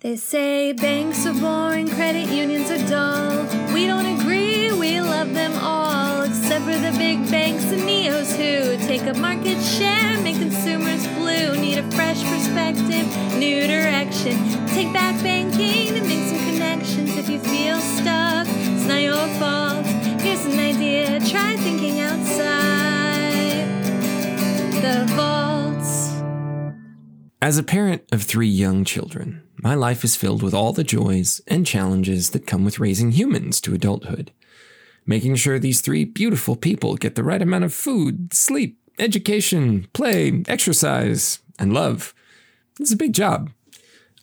They say banks are boring, credit unions are dull. We don't agree, we love them all, except for the big banks and neos who take up market share, make consumers blue. Need a fresh perspective, new direction. Take back banking and make some connections. If you feel stuck, it's not your fault. Here's an idea, try thinking outside the vaults. As a parent of three young children, my life is filled with all the joys and challenges that come with raising humans to adulthood. Making sure these three beautiful people get the right amount of food, sleep, education, play, exercise, and love. It's a big job.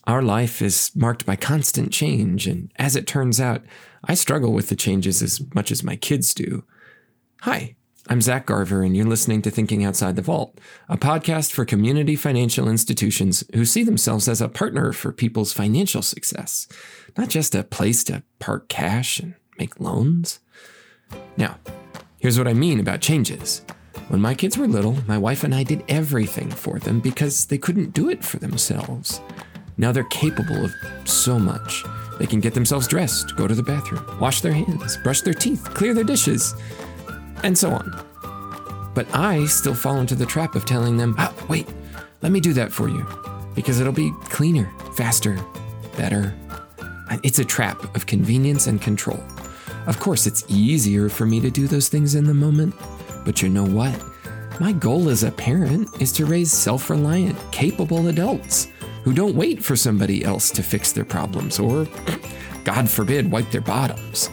Our life is marked by constant change, and as it turns out, I struggle with the changes as much as my kids do. Hi, I'm Zach Garver, and you're listening to Thinking Outside the Vault, a podcast for community financial institutions who see themselves as a partner for people's financial success, not just a place to park cash and make loans. Now, here's what I mean about changes. When my kids were little, my wife and I did everything for them because they couldn't do it for themselves. Now they're capable of so much. They can get themselves dressed, go to the bathroom, wash their hands, brush their teeth, clear their dishes, and so on. But I still fall into the trap of telling them, oh, wait, let me do that for you, because it'll be cleaner, faster, better. It's a trap of convenience and control. Of course, it's easier for me to do those things in the moment, but you know what? My goal as a parent is to raise self reliant, capable adults who don't wait for somebody else to fix their problems or, God forbid, wipe their bottoms.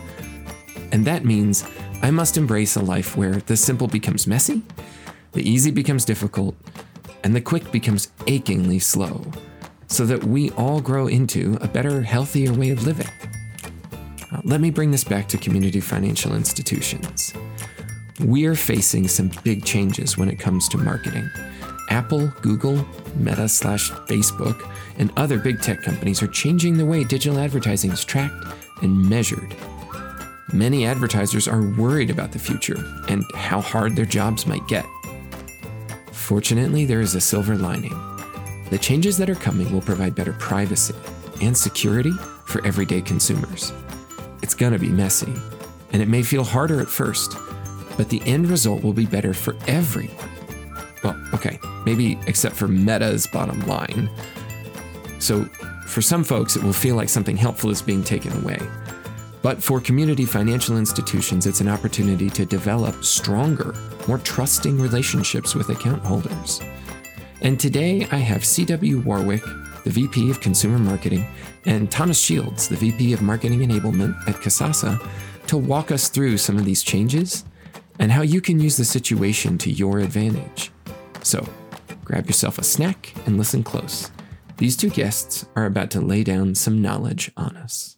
And that means I must embrace a life where the simple becomes messy, the easy becomes difficult, and the quick becomes achingly slow, so that we all grow into a better, healthier way of living. Uh, let me bring this back to community financial institutions. We're facing some big changes when it comes to marketing. Apple, Google, Meta slash Facebook, and other big tech companies are changing the way digital advertising is tracked and measured. Many advertisers are worried about the future and how hard their jobs might get. Fortunately, there is a silver lining. The changes that are coming will provide better privacy and security for everyday consumers. It's gonna be messy, and it may feel harder at first, but the end result will be better for everyone. Well, okay, maybe except for Meta's bottom line. So, for some folks, it will feel like something helpful is being taken away. But for community financial institutions, it's an opportunity to develop stronger, more trusting relationships with account holders. And today I have CW Warwick, the VP of Consumer Marketing, and Thomas Shields, the VP of Marketing Enablement at Kasasa, to walk us through some of these changes and how you can use the situation to your advantage. So, grab yourself a snack and listen close. These two guests are about to lay down some knowledge on us.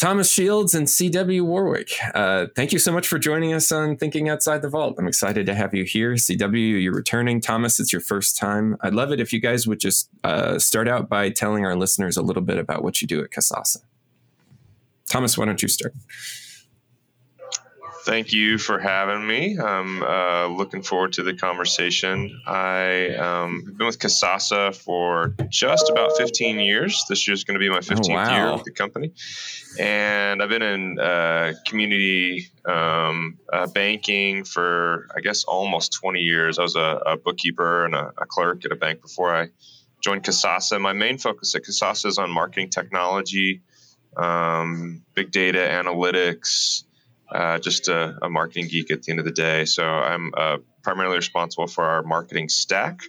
Thomas Shields and CW Warwick, uh, thank you so much for joining us on Thinking Outside the Vault. I'm excited to have you here. CW, you're returning. Thomas, it's your first time. I'd love it if you guys would just uh, start out by telling our listeners a little bit about what you do at Kasasa. Thomas, why don't you start? Thank you for having me. I'm uh, looking forward to the conversation. I um, have been with Kasasa for just about 15 years. This year is going to be my 15th oh, wow. year with the company. And I've been in uh, community um, uh, banking for, I guess, almost 20 years. I was a, a bookkeeper and a, a, clerk at a bank before I joined Kasasa. My main focus at Kasasa is on marketing technology, um, big data analytics uh, just a, a, marketing geek at the end of the day. So I'm uh, primarily responsible for our marketing stack,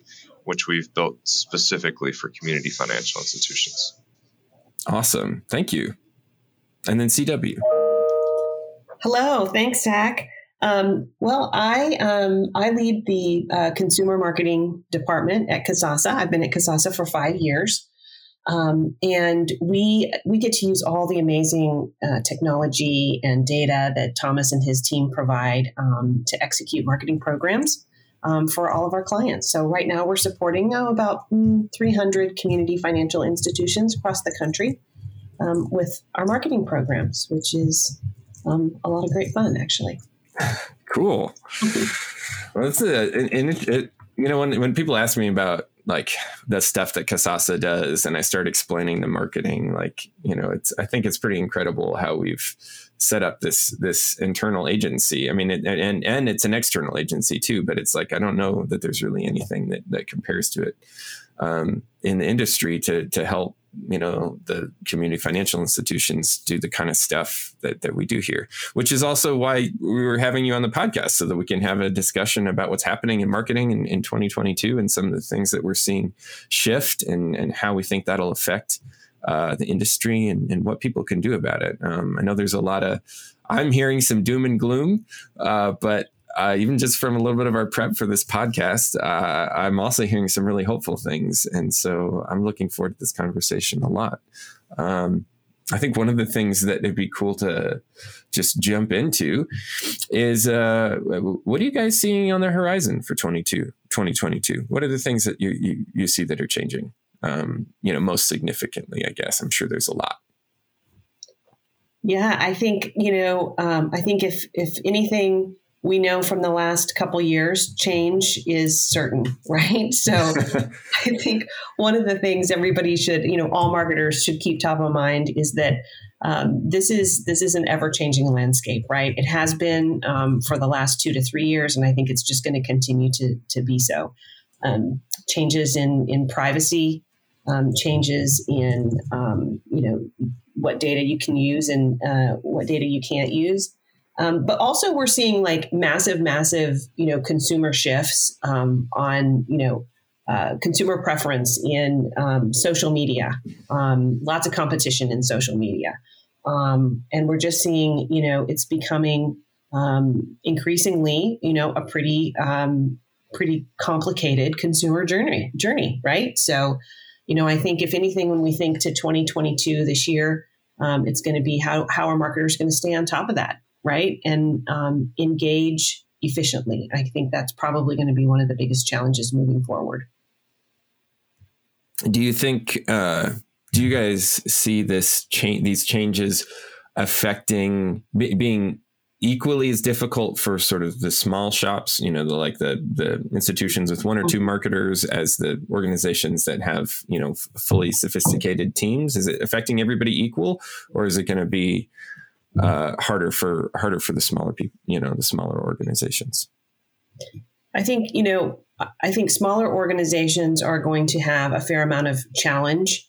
which we've built specifically for community financial institutions. Awesome. Thank you. And then CW. Hello. Thanks, Zach. Um, well, I um, I lead the uh, consumer marketing department at Kasasa. I've been at Kasasa for five years. Um, and we we get to use all the amazing uh, technology and data that Thomas and his team provide um, to execute marketing programs um, for all of our clients. So right now we're supporting now about mm, 300 community financial institutions across the country um, with our marketing programs, which is um, a lot of great fun, actually. Cool. well, it's a, and it, it, you know when when people ask me about like the stuff that Kasasa does, and I start explaining the marketing, like you know, it's I think it's pretty incredible how we've set up this this internal agency. I mean, it, and and it's an external agency too, but it's like I don't know that there's really anything that that compares to it um, in the industry to to help you know the community financial institutions do the kind of stuff that, that we do here which is also why we were having you on the podcast so that we can have a discussion about what's happening in marketing in, in 2022 and some of the things that we're seeing shift and, and how we think that'll affect uh, the industry and, and, what people can do about it. Um, i know there's a lot of i'm hearing some doom and gloom uh, but uh, even just from a little bit of our prep for this podcast, uh, I'm also hearing some really hopeful things. And so I'm looking forward to this conversation a lot. Um, I think one of the things that it'd be cool to just jump into is uh, what are you guys seeing on the horizon for 22, 2022? What are the things that you, you, you see that are changing? Um, you know, most significantly, I guess. I'm sure there's a lot. Yeah, I think you know. Um, I think if if anything, we know from the last couple years change is certain right? So i think one of the things everybody should you know all marketers should keep top of mind is that um, this is this is an ever changing landscape right? It has been um, for the last two to three years and i think it's just going to continue to to be so. Um, changes in in privacy um, changes in um, you know what data you can use and uh, what data you can't use um, but also, we're seeing like massive, massive, you know, consumer shifts um, on, you know, uh, consumer preference in um, social media. Um, lots of competition in social media, um, and we're just seeing, you know, it's becoming um, increasingly, you know, a pretty, pretty complicated consumer journey. Journey, right? So, you know, I think if anything, when we think to 2022 this year, it's going to be how how are marketers going to stay on top of that right? And um, engage efficiently. I think that's probably going to be one of the biggest challenges moving forward. Do you think? Uh, do you guys see this change? These changes affecting b- being equally as difficult for sort of the small shops, you know, the like the the institutions with one or two marketers as the organizations that have, you know, fully sophisticated teams? Is it affecting everybody equal or is it going to be uh, harder for harder for the smaller people, you know, the smaller organizations. I think you know, I think smaller organizations are going to have a fair amount of challenge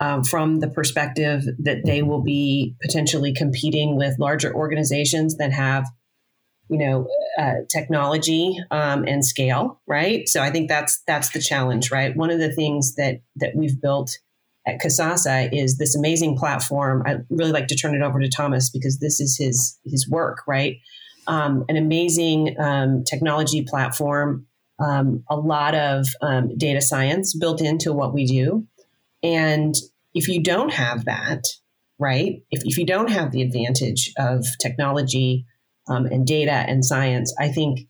um, from the perspective that they will be potentially competing with larger organizations that have you know uh, technology um, and scale right? So i think that's that's the challenge right? One of the things that that we've built at Kasasa is this amazing platform. I really like to turn it over to Thomas because this is his his work, right? Um, an amazing um, technology platform, um, a lot of um, data science built into what we do, and if you don't have that, right? If, if you don't have the advantage of technology um, and data and science, I think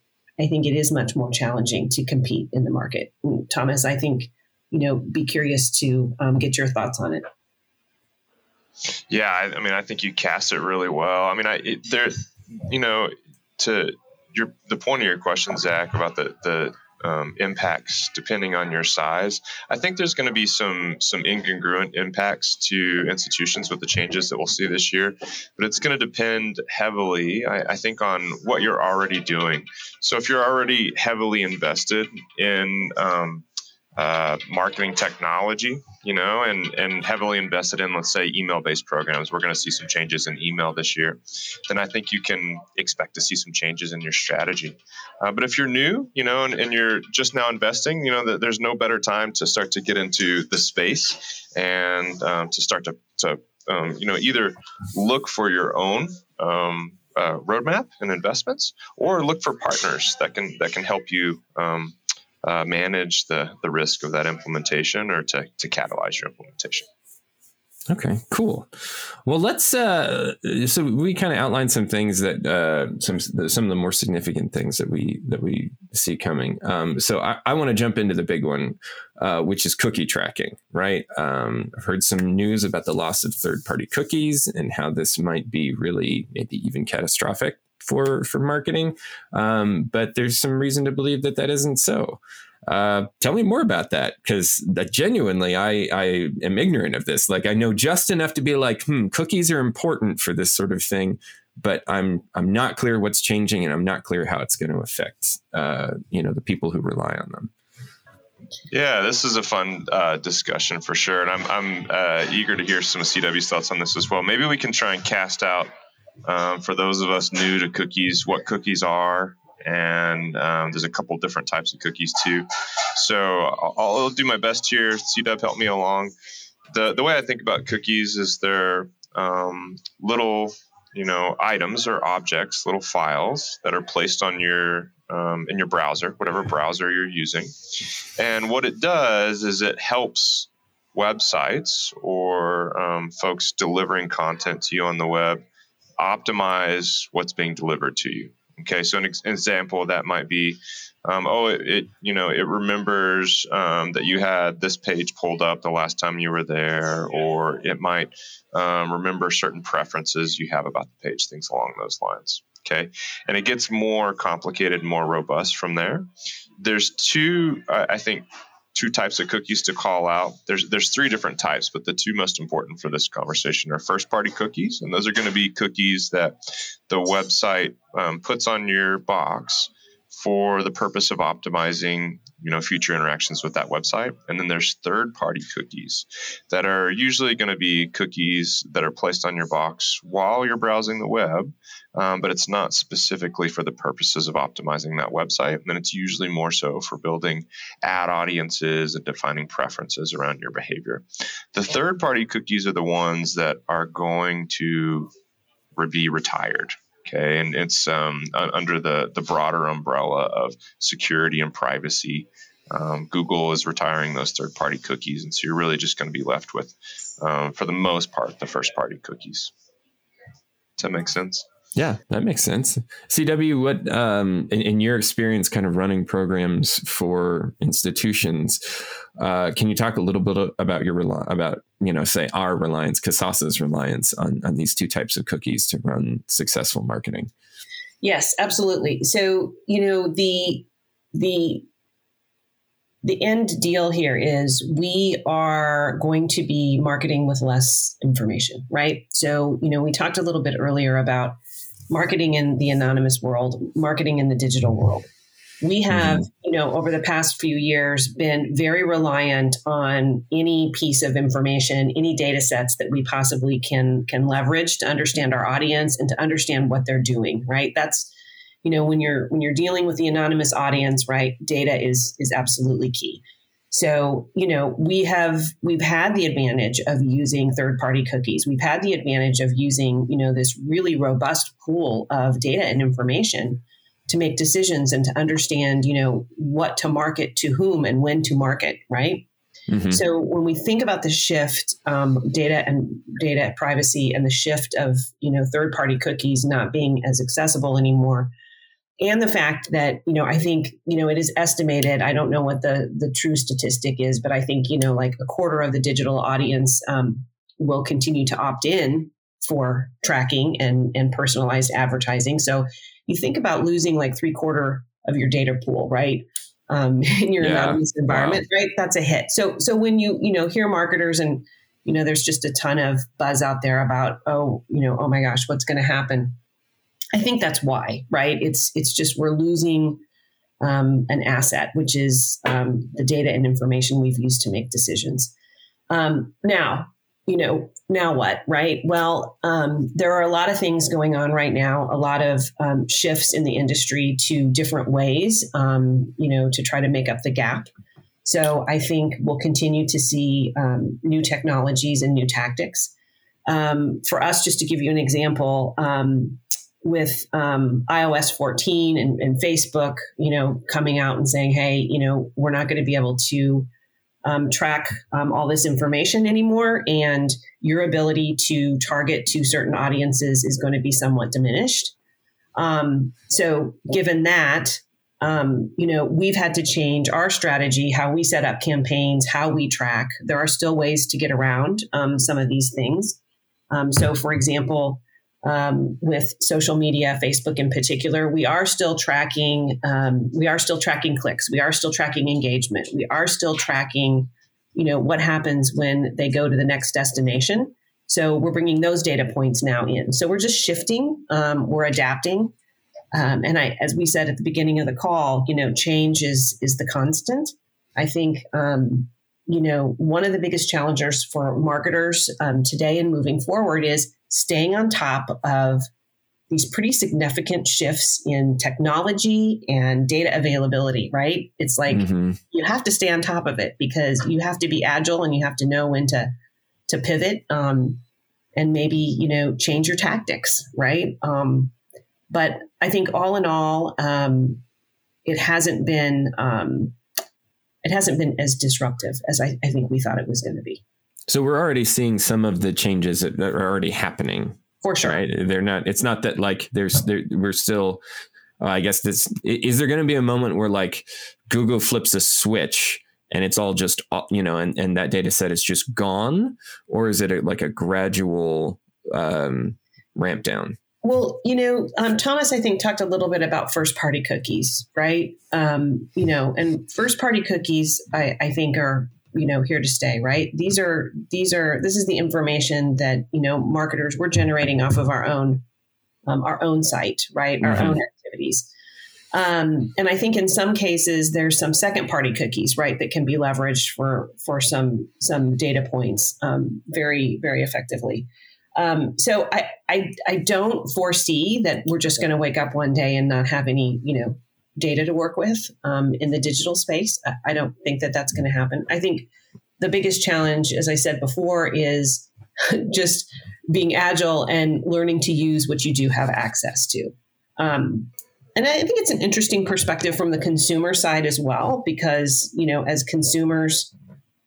I think it is much more challenging to compete in the market. Thomas, I think you know, be curious to um, get your thoughts on it. Yeah, I, I, mean, I think you cast it really well. I mean, I it, there, you know, to your the point of your question, Zach, about the the um, impacts depending on your size. I think there's going to be some some incongruent impacts to institutions with the changes that we'll see this year, but it's going to depend heavily, I, I think, on what you're already doing. So if you're already heavily invested in um, uh, marketing technology, you know, and and heavily invested in, let's say, email-based programs. We're going to see some changes in email this year. Then I think you can expect to see some changes in your strategy. Uh, but if you're new, you know, and, and you're just now investing, you know, that there's no better time to start to get into the space and um, to start to, to um, you know, either look for your own um, uh, roadmap and investments, or look for partners that can that can help you um, uh, manage the the risk of that implementation or to to catalyze your implementation. Okay, cool. Well, let's. Uh, so we kind of outlined some things that uh, some some of the more significant things that we that we see coming. Um, so I, I want to jump into the big one, uh, which is cookie tracking. Right. Um, I've heard some news about the loss of third party cookies and how this might be really maybe even catastrophic for for marketing. Um, but there's some reason to believe that that isn't so. Uh, tell me more about that because genuinely, I, I am ignorant of this. Like, I know just enough to be like, hmm, cookies are important for this sort of thing, but I'm I'm not clear what's changing, and I'm not clear how it's going to affect uh, you know the people who rely on them. Yeah, this is a fun uh, discussion for sure, and I'm I'm uh, eager to hear some of CW's thoughts on this as well. Maybe we can try and cast out um, for those of us new to cookies what cookies are, and um, there's a couple different types of cookies too. So I'll, I'll do my best here. CW, help me along. The the way I think about cookies is they're um, little you know items or objects, little files that are placed on your um, in your browser, whatever browser you're using. And what it does is it helps websites or um, folks delivering content to you on the web optimize what's being delivered to you. Okay, so an, ex- example that might be, um, oh, it, it, you know it remembers um, that you had this page pulled up the last time you were there, or it might um, remember certain preferences you have about the page, things along those lines. Okay, and it gets more complicated, more robust from there. There's two, I think, two types of cookies to call out. There's there's three different types, but the two most important for this conversation are first party cookies, and those are going to be cookies that the website um, puts on your box for the purpose of optimizing you know future interactions with that website. And then there's third party cookies that are usually going to be cookies that are placed on your box while you're browsing the web um, but it's not specifically for the purposes of optimizing that website. And then it's usually more so for building ad audiences and defining preferences around your behavior. The third party cookies are the ones that are going to be retired Okay, and it's um, under the the broader umbrella of security and privacy. Um, Google is retiring those third party cookies, and so you're really just going to be left with, um, for the most part, the first party cookies. Does that make sense? Yeah, that makes sense. CW, what um, in, in, your experience, kind of running programs for institutions, uh, can you talk a little bit about your about you know say our reliance, Kasasa's reliance on on these two types of cookies to run successful marketing? Yes, absolutely. So you know the the the end deal here is we are going to be marketing with less information, right? So, you know, we talked a little bit earlier about marketing in the anonymous world, marketing in the digital world. We have, mm-hmm. you know, over the past few years been very reliant on any piece of information, any data sets that we possibly can can leverage to understand our audience and to understand what they're doing, right? That's you know, when you're when you're dealing with the anonymous audience, right? Data is is absolutely key. So, you know, we have we've had the advantage of using third-party cookies. We've had the advantage of using, you know, this really robust pool of data and information to make decisions and to understand, you know, what to market to whom and when to market, right? Mm-hmm. So when we think about the shift, um, data and data privacy, and the shift of you know third-party cookies not being as accessible anymore, and the fact that you know i think you know it is estimated i don't know what the the true statistic is but i think you know like a quarter of the digital audience um, will continue to opt in for tracking and and personalized advertising so you think about losing like three quarter of your data pool right um, in your yeah. anonymous environment wow. right that's a hit so so when you you know hear marketers and you know there's just a ton of buzz out there about oh you know oh my gosh what's going to happen I think that's why, right? It's it's just we're losing um, an asset, which is um, the data and information we've used to make decisions. Um, now, you know, now what, right? Well, um, there are a lot of things going on right now, a lot of um, shifts in the industry to different ways, um, you know, to try to make up the gap. So I think we'll continue to see new technologies and new tactics. for us, just to give you an example, with um, iOS 14 and, and, Facebook, you know, coming out and saying, "Hey, you know, we're not going to be able to um, track um, all this information anymore, and your ability to target to certain audiences is going to be somewhat diminished." Um, so, given that, um, you know, we've had to change our strategy, how we set up campaigns, how we track. There are still ways to get around um, some of these things. so, for example um, with social media, Facebook in particular, we are still tracking. Um, we are still tracking clicks. We are still tracking engagement. We are still tracking, you know, what happens when they go to the next destination. So we're bringing those data points now in. So we're just shifting. Um, we're adapting. Um, and I, as we said at the beginning of the call, you know, change is is the constant. I think um, you know, one of the biggest challengers for marketers um, today and moving forward is staying on top of these pretty significant shifts in technology and data availability, right? It's like mm-hmm. you have to stay on top of it because you have to be agile and you have to know when to to pivot um, and maybe you know change your tactics, right? Um, but I think all in all, um, it hasn't been um, it hasn't been as disruptive as I, I think we thought it was going to be. So we're already seeing some of the changes that are already happening. For sure. Right. They're not, it's not that like there's, there, we're still, uh, I guess this, is there going to be a moment where like Google flips a switch and it's all just, uh, you know, and, and that data set is just gone? Or is it a, like a gradual um, ramp down? Well, you know, um, Thomas, I think talked a little bit about first party cookies, right? Um, you know, and first party cookies, I, I think are you know here to stay right these are these are this is the information that you know marketers we're generating off of our own um, our own site right our mm-hmm. own activities um, and i think in some cases there's some second party cookies right that can be leveraged for for some some data points um, very very effectively um, so I, I, I don't foresee that we're just going to wake up one day and not have any, you know, data to work with um, in the digital space. I, don't think that that's going to happen. I think the biggest challenge, as I said before, is just being agile and learning to use what you do have access to. Um, and I think it's an interesting perspective from the consumer side as well, because you know, as consumers,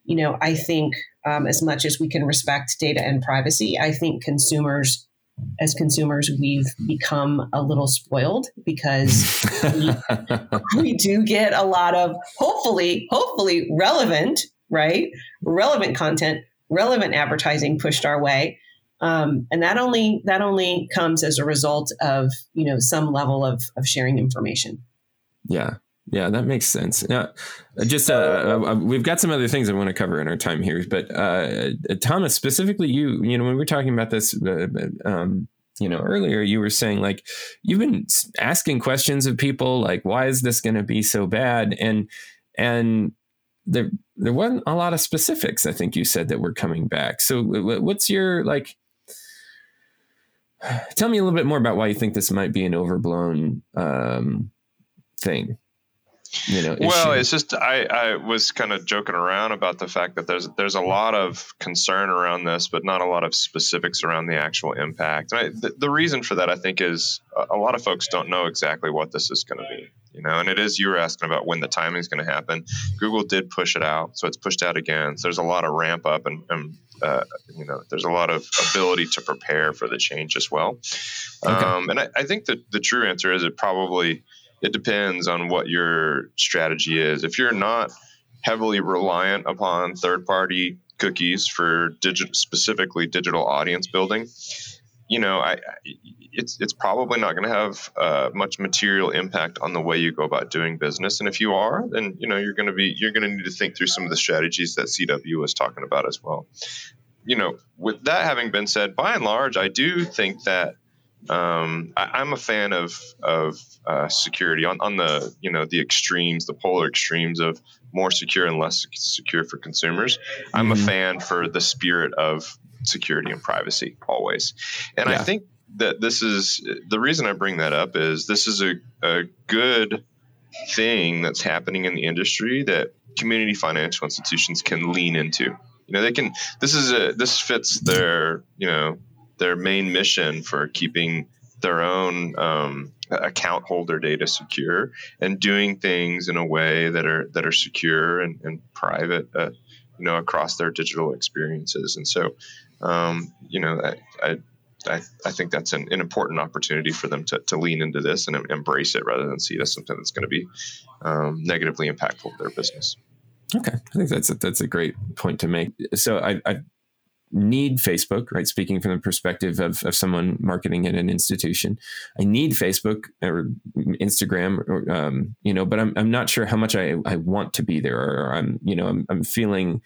you know, I think um, as much as we can respect data and privacy, I think consumers, as consumers, we've become a little spoiled because we, we do get a lot of hopefully, hopefully relevant, right? Relevant content, relevant advertising pushed our way. Um, and that only that only comes as a result of you know some level of of sharing information. Yeah, yeah, that makes sense. Now, just uh, uh, uh, we've got some other things I want to cover in our time here, but uh, uh Thomas, specifically you, you know, when we were talking about this, uh, um, you know, earlier, you were saying like you've been asking questions of people, like, why is this going to be so bad? And and there there wasn't a lot of specifics. I think you said that were coming back. So, what's your like? Tell me a little bit more about why you think this might be an overblown um, thing you know well it's just i i was kind of joking around about the fact that there's there's a lot of concern around this but not a lot of specifics around the actual impact. And I, the, the reason for that i think is a, a lot of folks don't know exactly what this is going to be you know? And it is you were asking about when the timing is going to happen. Google did push it out so it's pushed out again. So there's a lot of ramp up and, and uh, you know there's a lot of ability to prepare for the change as well. Okay. um, and I, I think that the true answer is it probably it depends on what your strategy is. If you're not heavily reliant upon third party cookies for digital, specifically digital audience building, you know, I, it's it's probably not going to have uh, much material impact on the way you go about doing business. And if you are, then you know you're going to be you're going to need to think through some of the strategies that CW was talking about as well. You know, with that having been said, by and large, I do think that um, I, am a fan of of uh, security on, on the you know the extremes, the polar extremes of more secure and less secure for consumers. Mm-hmm. I'm a mm-hmm. fan for the spirit of security and privacy always, and yeah. I think that this is the reason I bring that up is this is a, a good thing that's happening in the industry that community financial institutions can lean into. You know, they can. This is a this fits their you know their main mission for keeping their own um, account holder data secure and doing things in a way that are that are secure and, and private, uh, you know, across their digital experiences. And so, um, you know, I, I, I think that's an, an, important opportunity for them to, to lean into this and embrace it rather than see it as something that's going to be um, negatively impactful to their business. Okay, I think that's a, that's a great point to make. So I, I need Facebook, right? Speaking from the perspective of, of someone marketing at an institution, I need Facebook or Instagram, or, um, you know, but I'm, I'm not sure how much I, I want to be there or I'm, you know, I'm, I'm feeling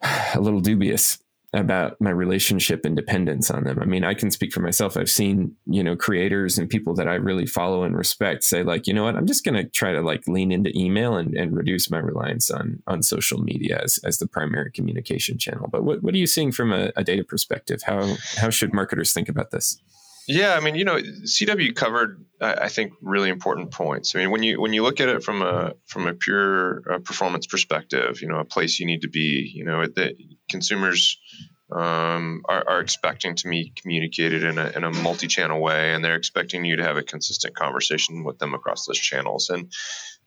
a little dubious about my relationship and dependence on them. I mean, I can speak for myself. I've seen, you know, creators and people that I really follow and respect say like, you know what, I'm just going to try to like lean into email and, and reduce my reliance on, on social media as, as the primary communication channel. But what, what are you seeing from a, a data perspective? How, how should marketers think about this? Yeah, I mean, you know, CW covered, I think, really important points. I mean, when you when you look at it from a from a pure uh, performance perspective, you know, a place you need to be, you know, that consumers um, are, are, expecting to be communicated in a, in a multi-channel way, and they're expecting you to have a consistent conversation with them across those channels. And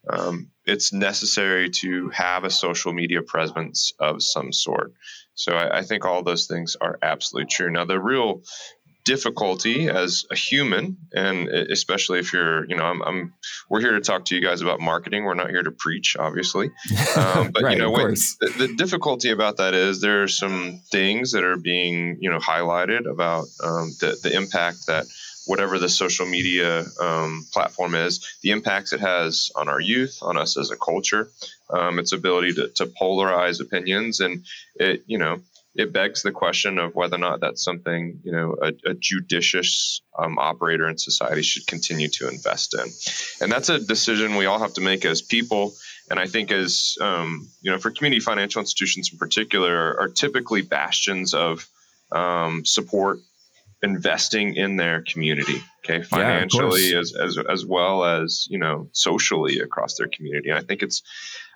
um, it's necessary to have a social media presence of some sort. So I, I think all those things are absolutely true. Now, the real difficulty as a human and especially if you're you know I'm, I'm, we're here to talk to you guys about marketing. We're not here to preach obviously. Um, but right, you know when, the, the, difficulty about that is there are some things that are being you know highlighted about um, the, the impact that whatever the social media um, platform is the impacts it has on our youth on us as a culture um, its ability to, to polarize opinions and it you know it begs the question of whether or not that's something you know a, a judicious um, operator in society should continue to invest in, and that's a decision we all have to make as people. And I think as um, you know, for community financial institutions in particular, are, typically bastions of um, support investing in their community okay? Financially yeah, as, as as well as you know socially across their community. And i think it's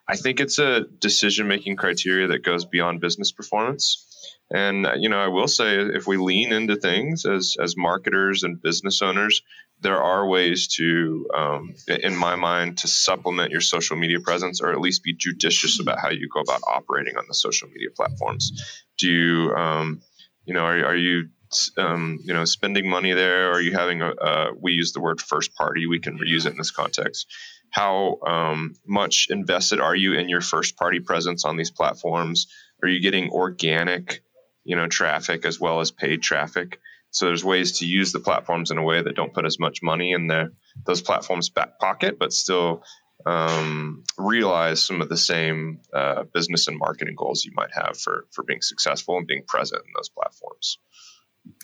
I think it's a decision making criteria that goes beyond business performance. And you know, I will say, if we lean into things as as marketers and business owners, there are ways to, um, in my mind, to supplement your social media presence, or at least be judicious about how you go about operating on the social media platforms. Do you, um, you know, are, are you um, you know, spending money there? Or are you having a, uh, we use the word first party. We can reuse it in this context how um, much invested are you in your first party presence on these platforms? Are you getting organic you know traffic as well as paid traffic? So there's ways to use the platforms in a way that don't put as much money in the those platforms back pocket but still um, realize some of the same uh, business and marketing goals you might have for for being successful and being present in those platforms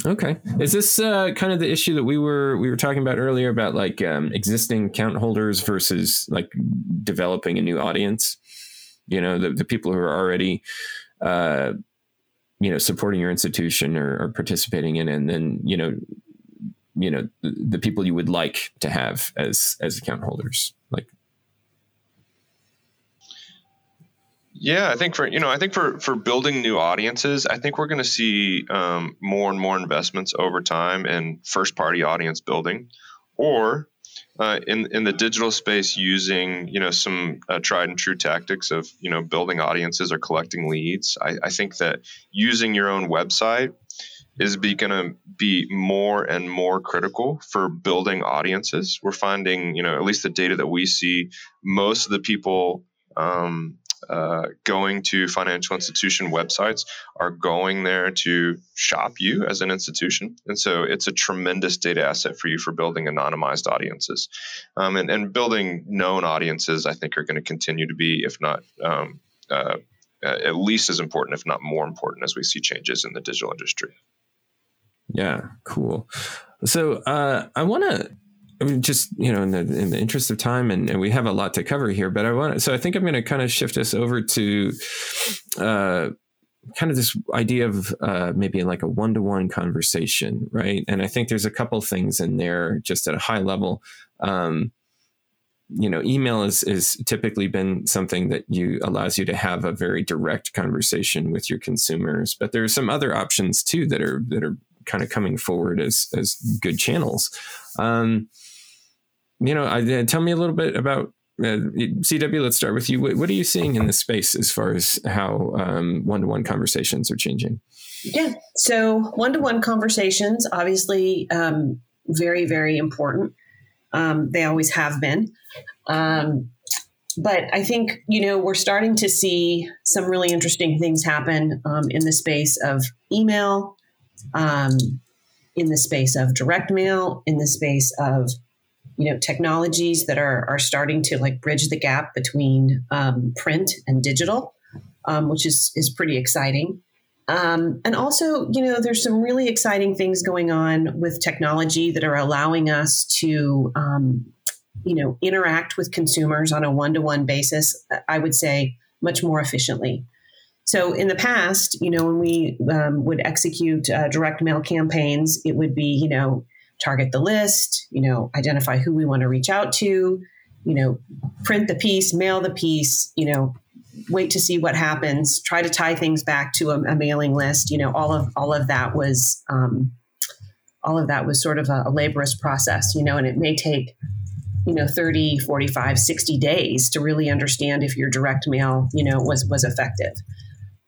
Okay, is this uh, kind of the issue that we were we were talking about earlier about like um, existing account holders versus like developing a new audience? You know, the, the people who are already, uh, you know, supporting your institution or, or participating in, it, and then you know, you know, the, the people you would like to have as as account holders, like Yeah, I think for you know, I think for for building new audiences, I think we're going to see um, more and more investments over time in first party audience building, or uh, in in the digital space using you know some uh, tried and true tactics of you know building audiences or collecting leads. I, I think that using your own website is be going to be more and more critical for building audiences. We're finding you know at least the data that we see, most of the people um, uh, going to financial institution websites are going there to shop you as an institution. And so it's a tremendous data asset for you for building anonymized audiences. Um, and, and, building known audiences, I think, are going to continue to be, if not um, uh, at least as important, if not more important, as we see changes in the digital industry. Yeah, cool. So uh, I want to I mean, just you know, in the in the interest of time, and, and we have a lot to cover here, but I want so I think I'm going to kind of shift us over to uh, kind of this idea of uh, maybe like a one to one conversation, right? And I think there's a couple things in there just at a high level. Um, you know, email is is typically been something that you allows you to have a very direct conversation with your consumers, but there are some other options too that are that are kind of coming forward as as good channels. Um, you know, I, uh, tell me a little bit about uh, CW. Let's start with you. What, what, are you seeing in the space as far as how one to one conversations are changing? Yeah, so one to one conversations, obviously, um, very very important. Um, they always have been. Um, but I think you know we're starting to see some really interesting things happen um, in the space of email, um, in the space of direct mail, in the space of you know technologies that are are starting to like bridge the gap between um, print and digital, um, which is is pretty exciting. Um, and also, you know, there's some really exciting things going on with technology that are allowing us to, um, you know, interact with consumers on a one-to-one basis. I would say much more efficiently. So in the past, you know, when we um, would execute uh, direct mail campaigns, it would be, you know, target the list, you know, identify who we want to reach out to, you know, print the piece, mail the piece, you know, wait to see what happens, try to tie things back to a, a mailing list. You know, all of all of that was um, all of that was sort of a, a laborious process, you know, and it may take you know 30 45 60 days to really understand if your direct mail you know was was effective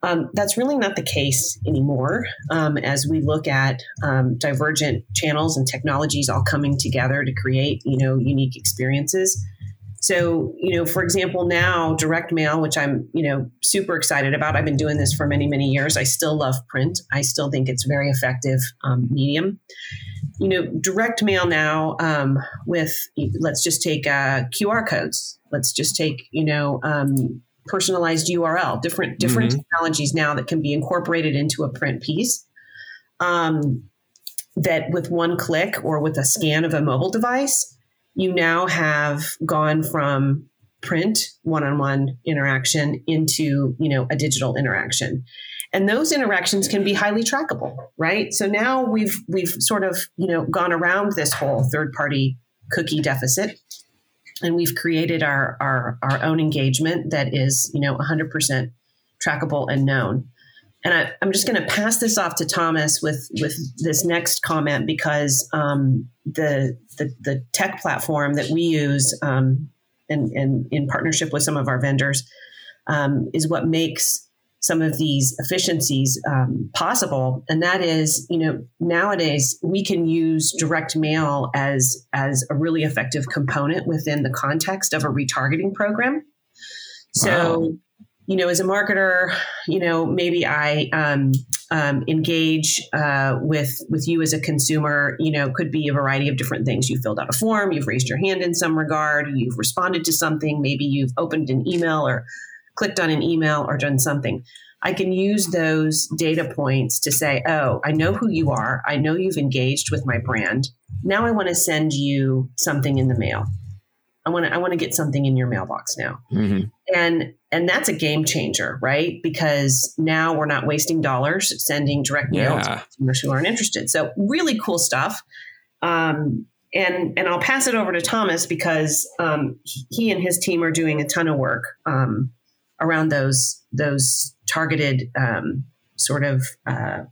um, that's really not the case anymore um, as we look at um, divergent channels and technologies all coming together to create you know unique experiences so, you know, for example, now direct mail, which I'm, you know, super excited about. I've been doing this for many, many years. I still love print. I still think it's a very effective um, medium. You know, direct mail now um, with, let's just take uh, QR codes. Let's just take, you know, um, personalized URL, different different mm-hmm. technologies now that can be incorporated into a print piece. Um, that with one click or with a scan of a mobile device you now have gone from print one-on-one interaction into you know a digital interaction and those interactions can be highly trackable right so now we've we've sort of you know gone around this whole third party cookie deficit and we've created our our, our own engagement that is you know 100% trackable and known. And I, am just going to pass this off to Thomas with with this next comment because um, the, the, the tech platform that we use um, and, and in partnership with some of our vendors um, is what makes some of these efficiencies um, possible and that is you know nowadays we can use direct mail as as a really effective component within the context of a retargeting program so wow you know, as a marketer, you know, maybe I um, um, engage uh, with with you as a consumer. You know, could be a variety of different things. You filled out a form, you've raised your hand in some regard, you've responded to something. Maybe you've opened an email or clicked on an email or done something. I can use those data points to say, oh, I know who you are. I know you've engaged with my brand. Now I want to send you something in the mail. I want to I want to get something in your mailbox now. Mm-hmm. And and that's a game changer, right? Because now we're not wasting dollars sending direct mail yeah. to customers who aren't interested. So really cool stuff. Um, and and I'll pass it over to Thomas because um, he and his team are doing a ton of work um, around those those targeted um, sort of uh,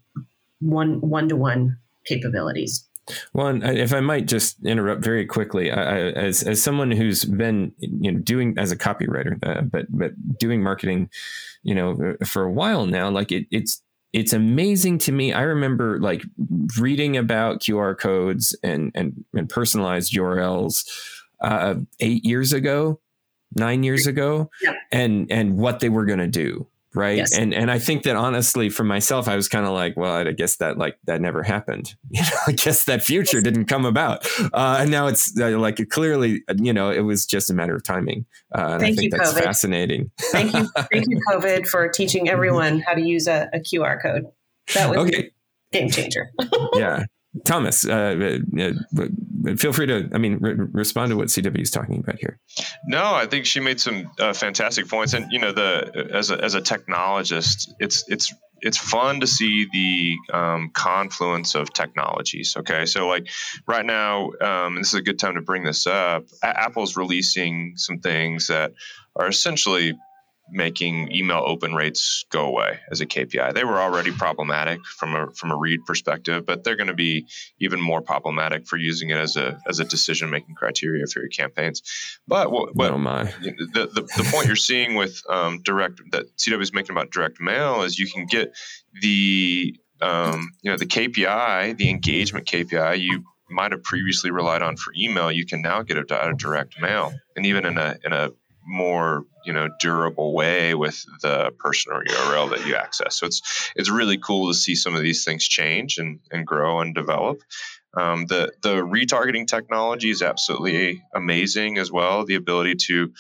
one one to one capabilities. Well, if I might just interrupt very quickly, I, as as someone who's been you know doing as a copywriter, uh, but but doing marketing, you know, for a while now, like it, it's it's amazing to me. I remember like reading about QR codes and and, and personalized URLs uh, eight years ago, nine years ago, yeah. and and what they were going to do right? Yes. and and i think that honestly for myself i was kind of like well i guess that like that never happened. You know i guess that future didn't come about. Uh, and now it's uh, like clearly you know it was just a matter of timing. Uh, and thank i think you, that's COVID. fascinating. Thank you thank you covid for teaching everyone how to use a, a qr code. That was okay. game changer. Yeah Thomas, uh, uh, uh, feel free to, I mean, re- respond to what CW is talking about here. No, I think she made some uh, fantastic points, and you know, the as a as a technologist, it's it's it's fun to see the um, confluence of technologies. Okay, so like right now, um, this is a good time to bring this up. Apple's releasing some things that are essentially making email open rates go away as a KPI. They were already problematic from a from a read perspective, but they're going to be even more problematic for using it as a as a decision making criteria for your campaigns. But what, what oh. The, the, the point you're seeing with um, direct that CW is making about direct mail is you can get the um, you know the KPI, the engagement KPI you might have previously relied on for email, you can now get it out of direct mail, and even in a in a more you know durable way with the person or URL that you access. So it's it's really cool to see some of these things change and, and grow and develop. Um, the the retargeting technology is absolutely amazing as well. The ability to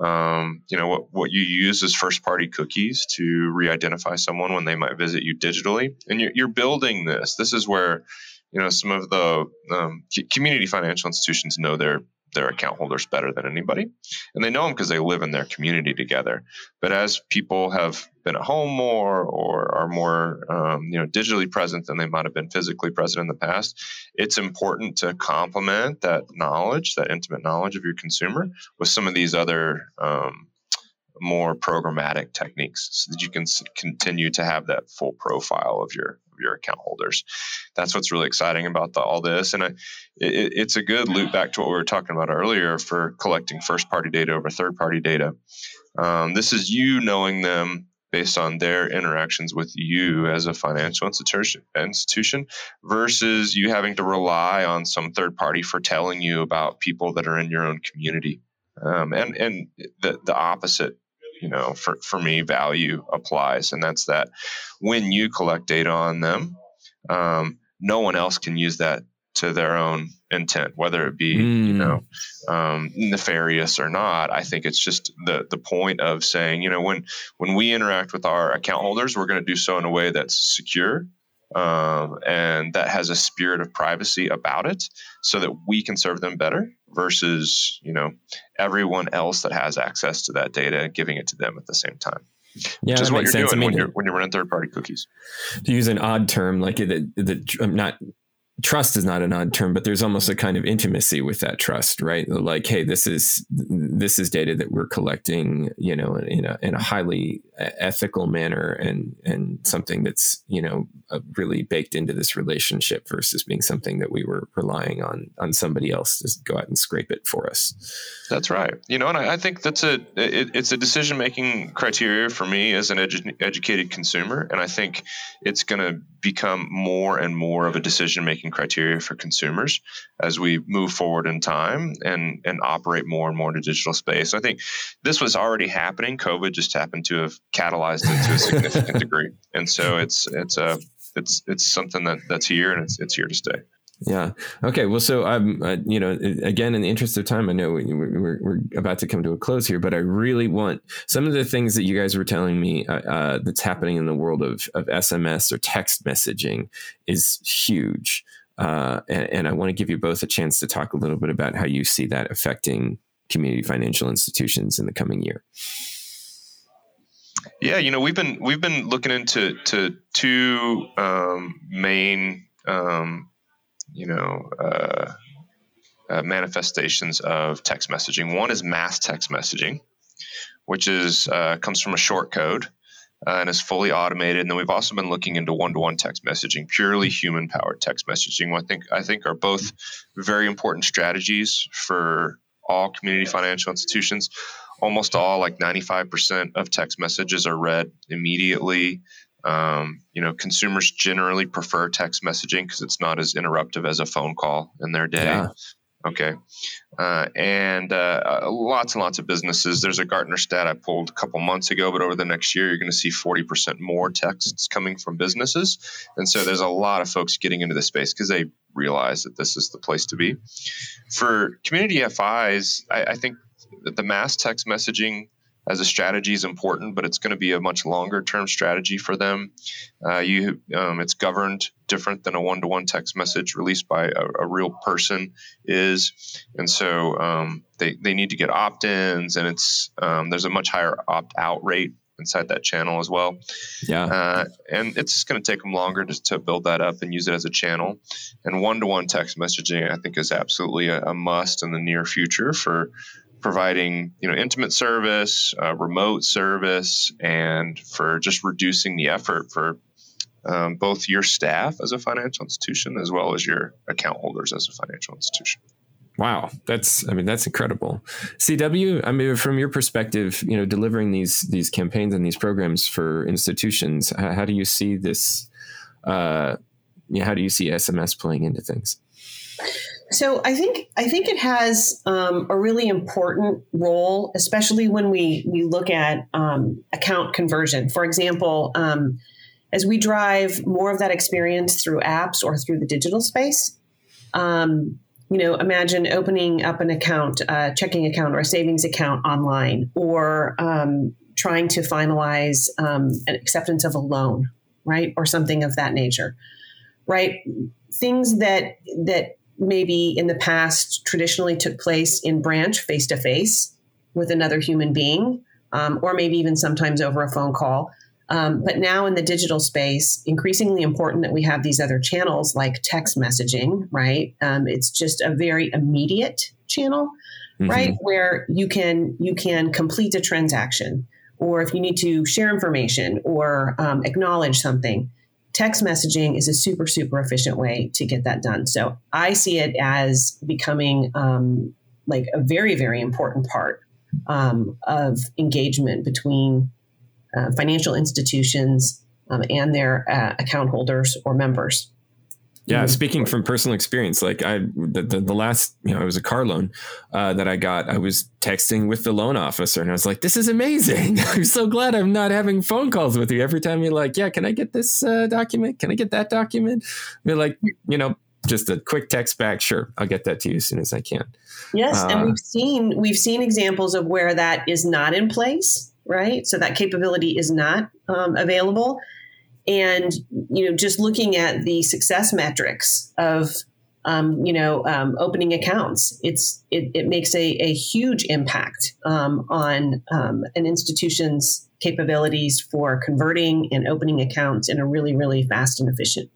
um, you know what, what you use as first party cookies to re-identify someone when they might visit you digitally and you're, you're building this this is where you know some of the um, community financial institutions know their their account holders better than anybody. And they know them because they live in their community together. But as people have been at home more or are more um, you know digitally present than they might have been physically present in the past, it's important to complement that knowledge, that intimate knowledge of your consumer, with some of these other um, more programmatic techniques so that you can continue to have that full profile of your of your account holders. That's what's really exciting about the, all this, and I, it, it's a good loop back to what we were talking about earlier for collecting first party data over third party data. Um, this is you knowing them based on their interactions with you as a financial institution institution versus you having to rely on some third party for telling you about people that are in your own community um, and and the the opposite you know, for, for me, value applies. And that's that when you collect data on them, um, no one else can use that to their own intent, whether it be, mm. you hmm. know, um, nefarious or not. I think it's just the the point of saying, you know, when when we interact with our account holders, we're going to do so in a way that's secure um, and that has a spirit of privacy about it so that we can serve them better versus you know everyone else that has access to that data giving it to them at the same time yeah, which is what you're sense. doing I mean, when, you're, when you're running third party cookies to use an odd term like the, the not trust is not an odd term, but there's almost a kind of intimacy with that trust, right? Like, hey, this is this is data that we're collecting, you know, in a in a highly ethical manner, and and something that's you know uh, really baked into this relationship versus being something that we were relying on on somebody else to go out and scrape it for us. That's right. You know, and I, I think that's a it, it's a decision making criteria for me as an edu- educated consumer, and I think it's going to become more and more of a decision making criteria for consumers as we move forward in time and and operate more and more in a digital space. So I think this was already happening. COVID just happened to have catalyzed it to a significant degree, and so it's it's a it's it's something that that's here and it's it's here to stay. Yeah. Okay. Well, so I'm, uh, you know, again, in the interest of time, I know we, are we're about to come to a close here, but I really want some of the things that you guys were telling me uh, uh, that's happening in the world of, of SMS or text messaging is huge. Uh, and, and I want to give you both a chance to talk a little bit about how you see that affecting community financial institutions in the coming year. Yeah, you know, we've been we've been looking into to two um, main um, you know, uh, uh, manifestations of text messaging. One is mass text messaging, which is uh, comes from a short code uh, and is fully automated. And then we've also been looking into one-to-one text messaging, purely human-powered text messaging. I think I think are both very important strategies for all community financial institutions. Almost all, like 95% of text messages, are read immediately um, you know, consumers generally prefer text messaging because it's not as interruptive as a phone call in their day. Yeah. Okay. Uh, and uh, lots and lots of businesses. There's a Gartner stat I pulled a couple months ago, but over the next year, you're going to see 40% more texts coming from businesses. And so there's a lot of folks getting into the space because they realize that this is the place to be. For community FIs, I, I think that the mass text messaging as a strategy is important, but it's going to be a much longer term strategy for them. Uh, you, um, it's governed different than a one to one text message released by a, a, real person is, and so um, they they need to get opt ins, and it's um, there's a much higher opt out rate inside that channel as well. Yeah. Uh, and it's going to take them longer to, to build that up and use it as a channel. And one to one text messaging, I think, is absolutely a, a, must in the near future for providing you know intimate service, uh, remote service, and for just reducing the effort for um, both your staff as a financial institution as well as your account holders as a financial institution. Wow, that's I mean that's incredible. CW, I mean from your perspective, you know, delivering these these campaigns and these programs for institutions, how, how do you see this? Uh, you know, how do you see SMS playing into things? So I think I think it has um, a really important role, especially when we we look at um, account conversion. For example, um, as we drive more of that experience through apps or through the digital space, um, you know, imagine opening up an account, a checking account or a savings account online, or um, trying to finalize um, an acceptance of a loan, right, or something of that nature, right? Things that that maybe in the past traditionally took place in branch face to face with another human being, um, or maybe even sometimes over a phone call. Um, but now in the digital space, increasingly important that we have these other channels like text messaging, right? Um, it's just a very immediate channel, mm-hmm. right? Where you can you can complete a transaction, or if you need to share information or um, acknowledge something, text messaging is a super super efficient way to get that done. So I see it as becoming um, like a very very important part um, of engagement between uh, financial institutions um, and their uh, account holders or members. Yeah, mm-hmm. speaking from personal experience, like I, the, the, the, last, you know, it was a car loan uh, that I got. I was texting with the loan officer, and I was like, "This is amazing! I'm so glad I'm not having phone calls with you every time you're like, yeah, can I get this uh, document? Can I get that document?" You're like, you know, just a quick text back. Sure, I'll get that to you as soon as I can. Yes, uh, and we've seen we've seen examples of where that is not in place right? So that capability is not um, available. And you know, just looking at the success metrics of um, you know um, opening accounts, it's it, it makes a, a huge impact um, on um, an institution's capabilities for converting and opening accounts in a really really fast and efficient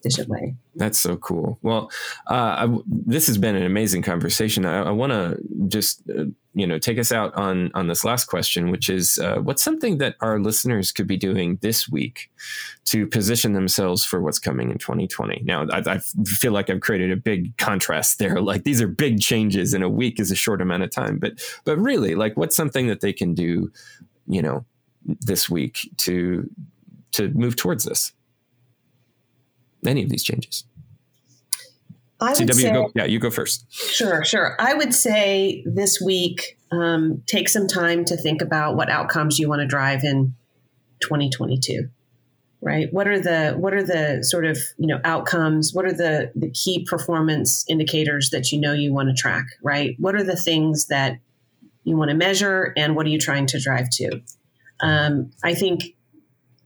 efficient way. That's so cool. Well, uh, I, this has been an amazing conversation. I, I want to just uh, you know take us out on on this last question, which is uh, what's something that our listeners could be doing this week to position themselves for what's coming in 2020. Now, I, I feel like I've created a big contrast there. Like these are big changes, and a week is a short amount of time. But but really, like what's something that they can do, you know, this week to to move towards this? Any of these changes. I CW, say, go, yeah, you go first. Sure, sure. I would say this week, um, take some time to think about what outcomes you want to drive in 2022. Right? What are the what are the sort of you know outcomes? What are the the key performance indicators that you know you want to track? Right? What are the things that you want to measure, and what are you trying to drive to? Um, I think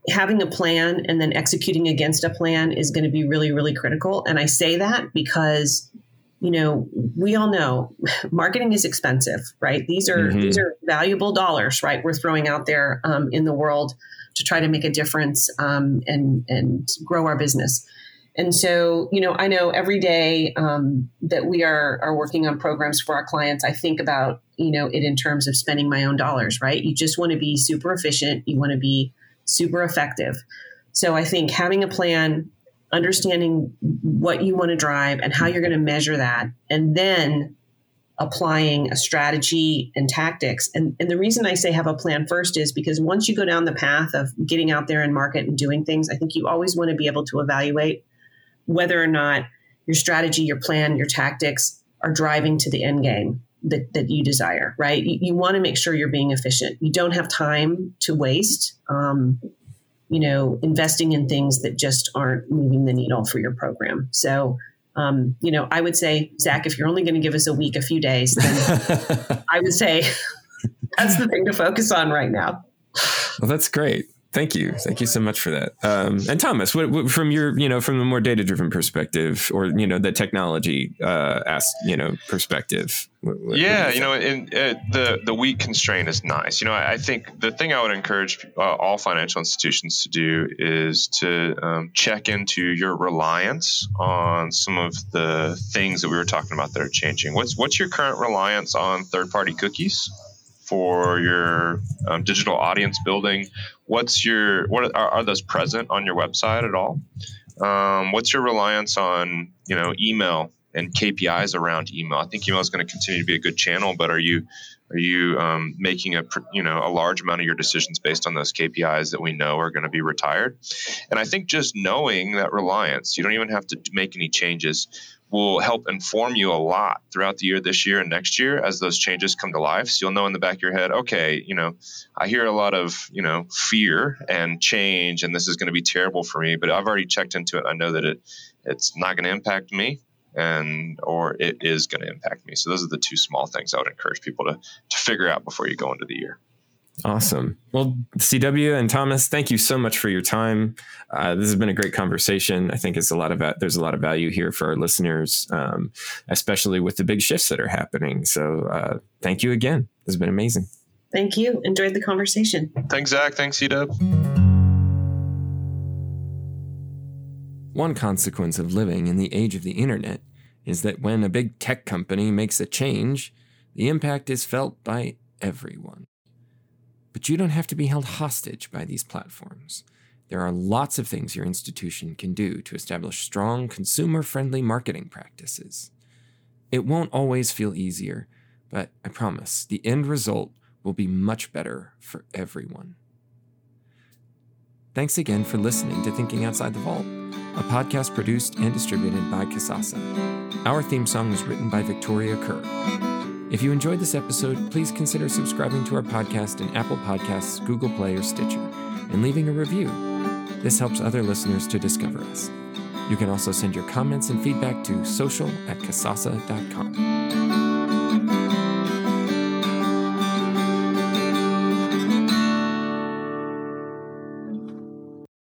having a plan and then executing against a plan is going to be really, really critical. And I say that because, you know, we all know marketing is expensive, right? These are mm-hmm. these are valuable dollars, right? We're throwing out there um, in the world to try to make a difference um, and and grow our business. And so, you know, I know every day um, that we are are working on programs for our clients, I think about you know it in terms of spending my own dollars, right? You just want to be super efficient. You want to be super effective. So I think having a plan, understanding what you want to drive and how you're going to measure that, and then applying a strategy and tactics. And, and the reason I say have a plan first is because once you go down the path of getting out there and market and doing things, I think you always want to be able to evaluate whether or not your strategy, your plan, your tactics are driving to the end game that, that you desire, right? You, you want to make sure you're being efficient. You don't have time to waste, um, you know, investing in things that just aren't moving the needle for your program. So, um, you know, I would say, Zach, if you're only going to give us a week, a few days, then I would say that's the thing to focus on right now. Well, that's great. Thank you. Thank you so much for that. Um, and Thomas, what, what, from your, you know, from the more data driven perspective or, you know, the technology, uh, ask, you know, perspective. What, yeah. You, you know, in, uh, the, the week constraint is nice. You know, I, I think the thing I would encourage uh, all financial institutions to do is to um, check into your reliance on some of the things that we were talking about that are changing. What's, what's your current reliance on third party cookies? for your um, digital audience building what's your what are, are, those present on your website at all? Um, what's your reliance on you know email and kpis around email? I think email is going to continue to be a good channel but are you are you um, making a you know a large amount of your decisions based on those KPIs that we know are going to be retired? And I think just knowing that reliance, you don't even have to make any changes will help inform you a lot throughout the year, this year and next year as those changes come to life. So you'll know in the back of your head, okay, you know, I hear a lot of, you know, fear and change and this is going to be terrible for me, but I've already checked into it. I know that it it's not going to impact me and or it is going to impact me. So those are the two small things I would encourage people to to figure out before you go into the year. Awesome. Well, CW and Thomas, thank you so much for your time. Uh, this has been a great conversation. I think it's a lot of there's a lot of value here for our listeners, um, especially with the big shifts that are happening. So, uh, thank you again. This has been amazing. Thank you. Enjoyed the conversation. Thanks, Zach. Thanks, CW. One consequence of living in the age of the internet is that when a big tech company makes a change, the impact is felt by everyone. But you don't have to be held hostage by these platforms. There are lots of things your institution can do to establish strong, consumer friendly marketing practices. It won't always feel easier, but I promise the end result will be much better for everyone. Thanks again for listening to Thinking Outside the Vault, a podcast produced and distributed by Kasasa. Our theme song was written by Victoria Kerr. If you enjoyed this episode, please consider subscribing to our podcast in Apple Podcasts, Google Play, or Stitcher, and leaving a review. This helps other listeners to discover us. You can also send your comments and feedback to social at kasasa.com.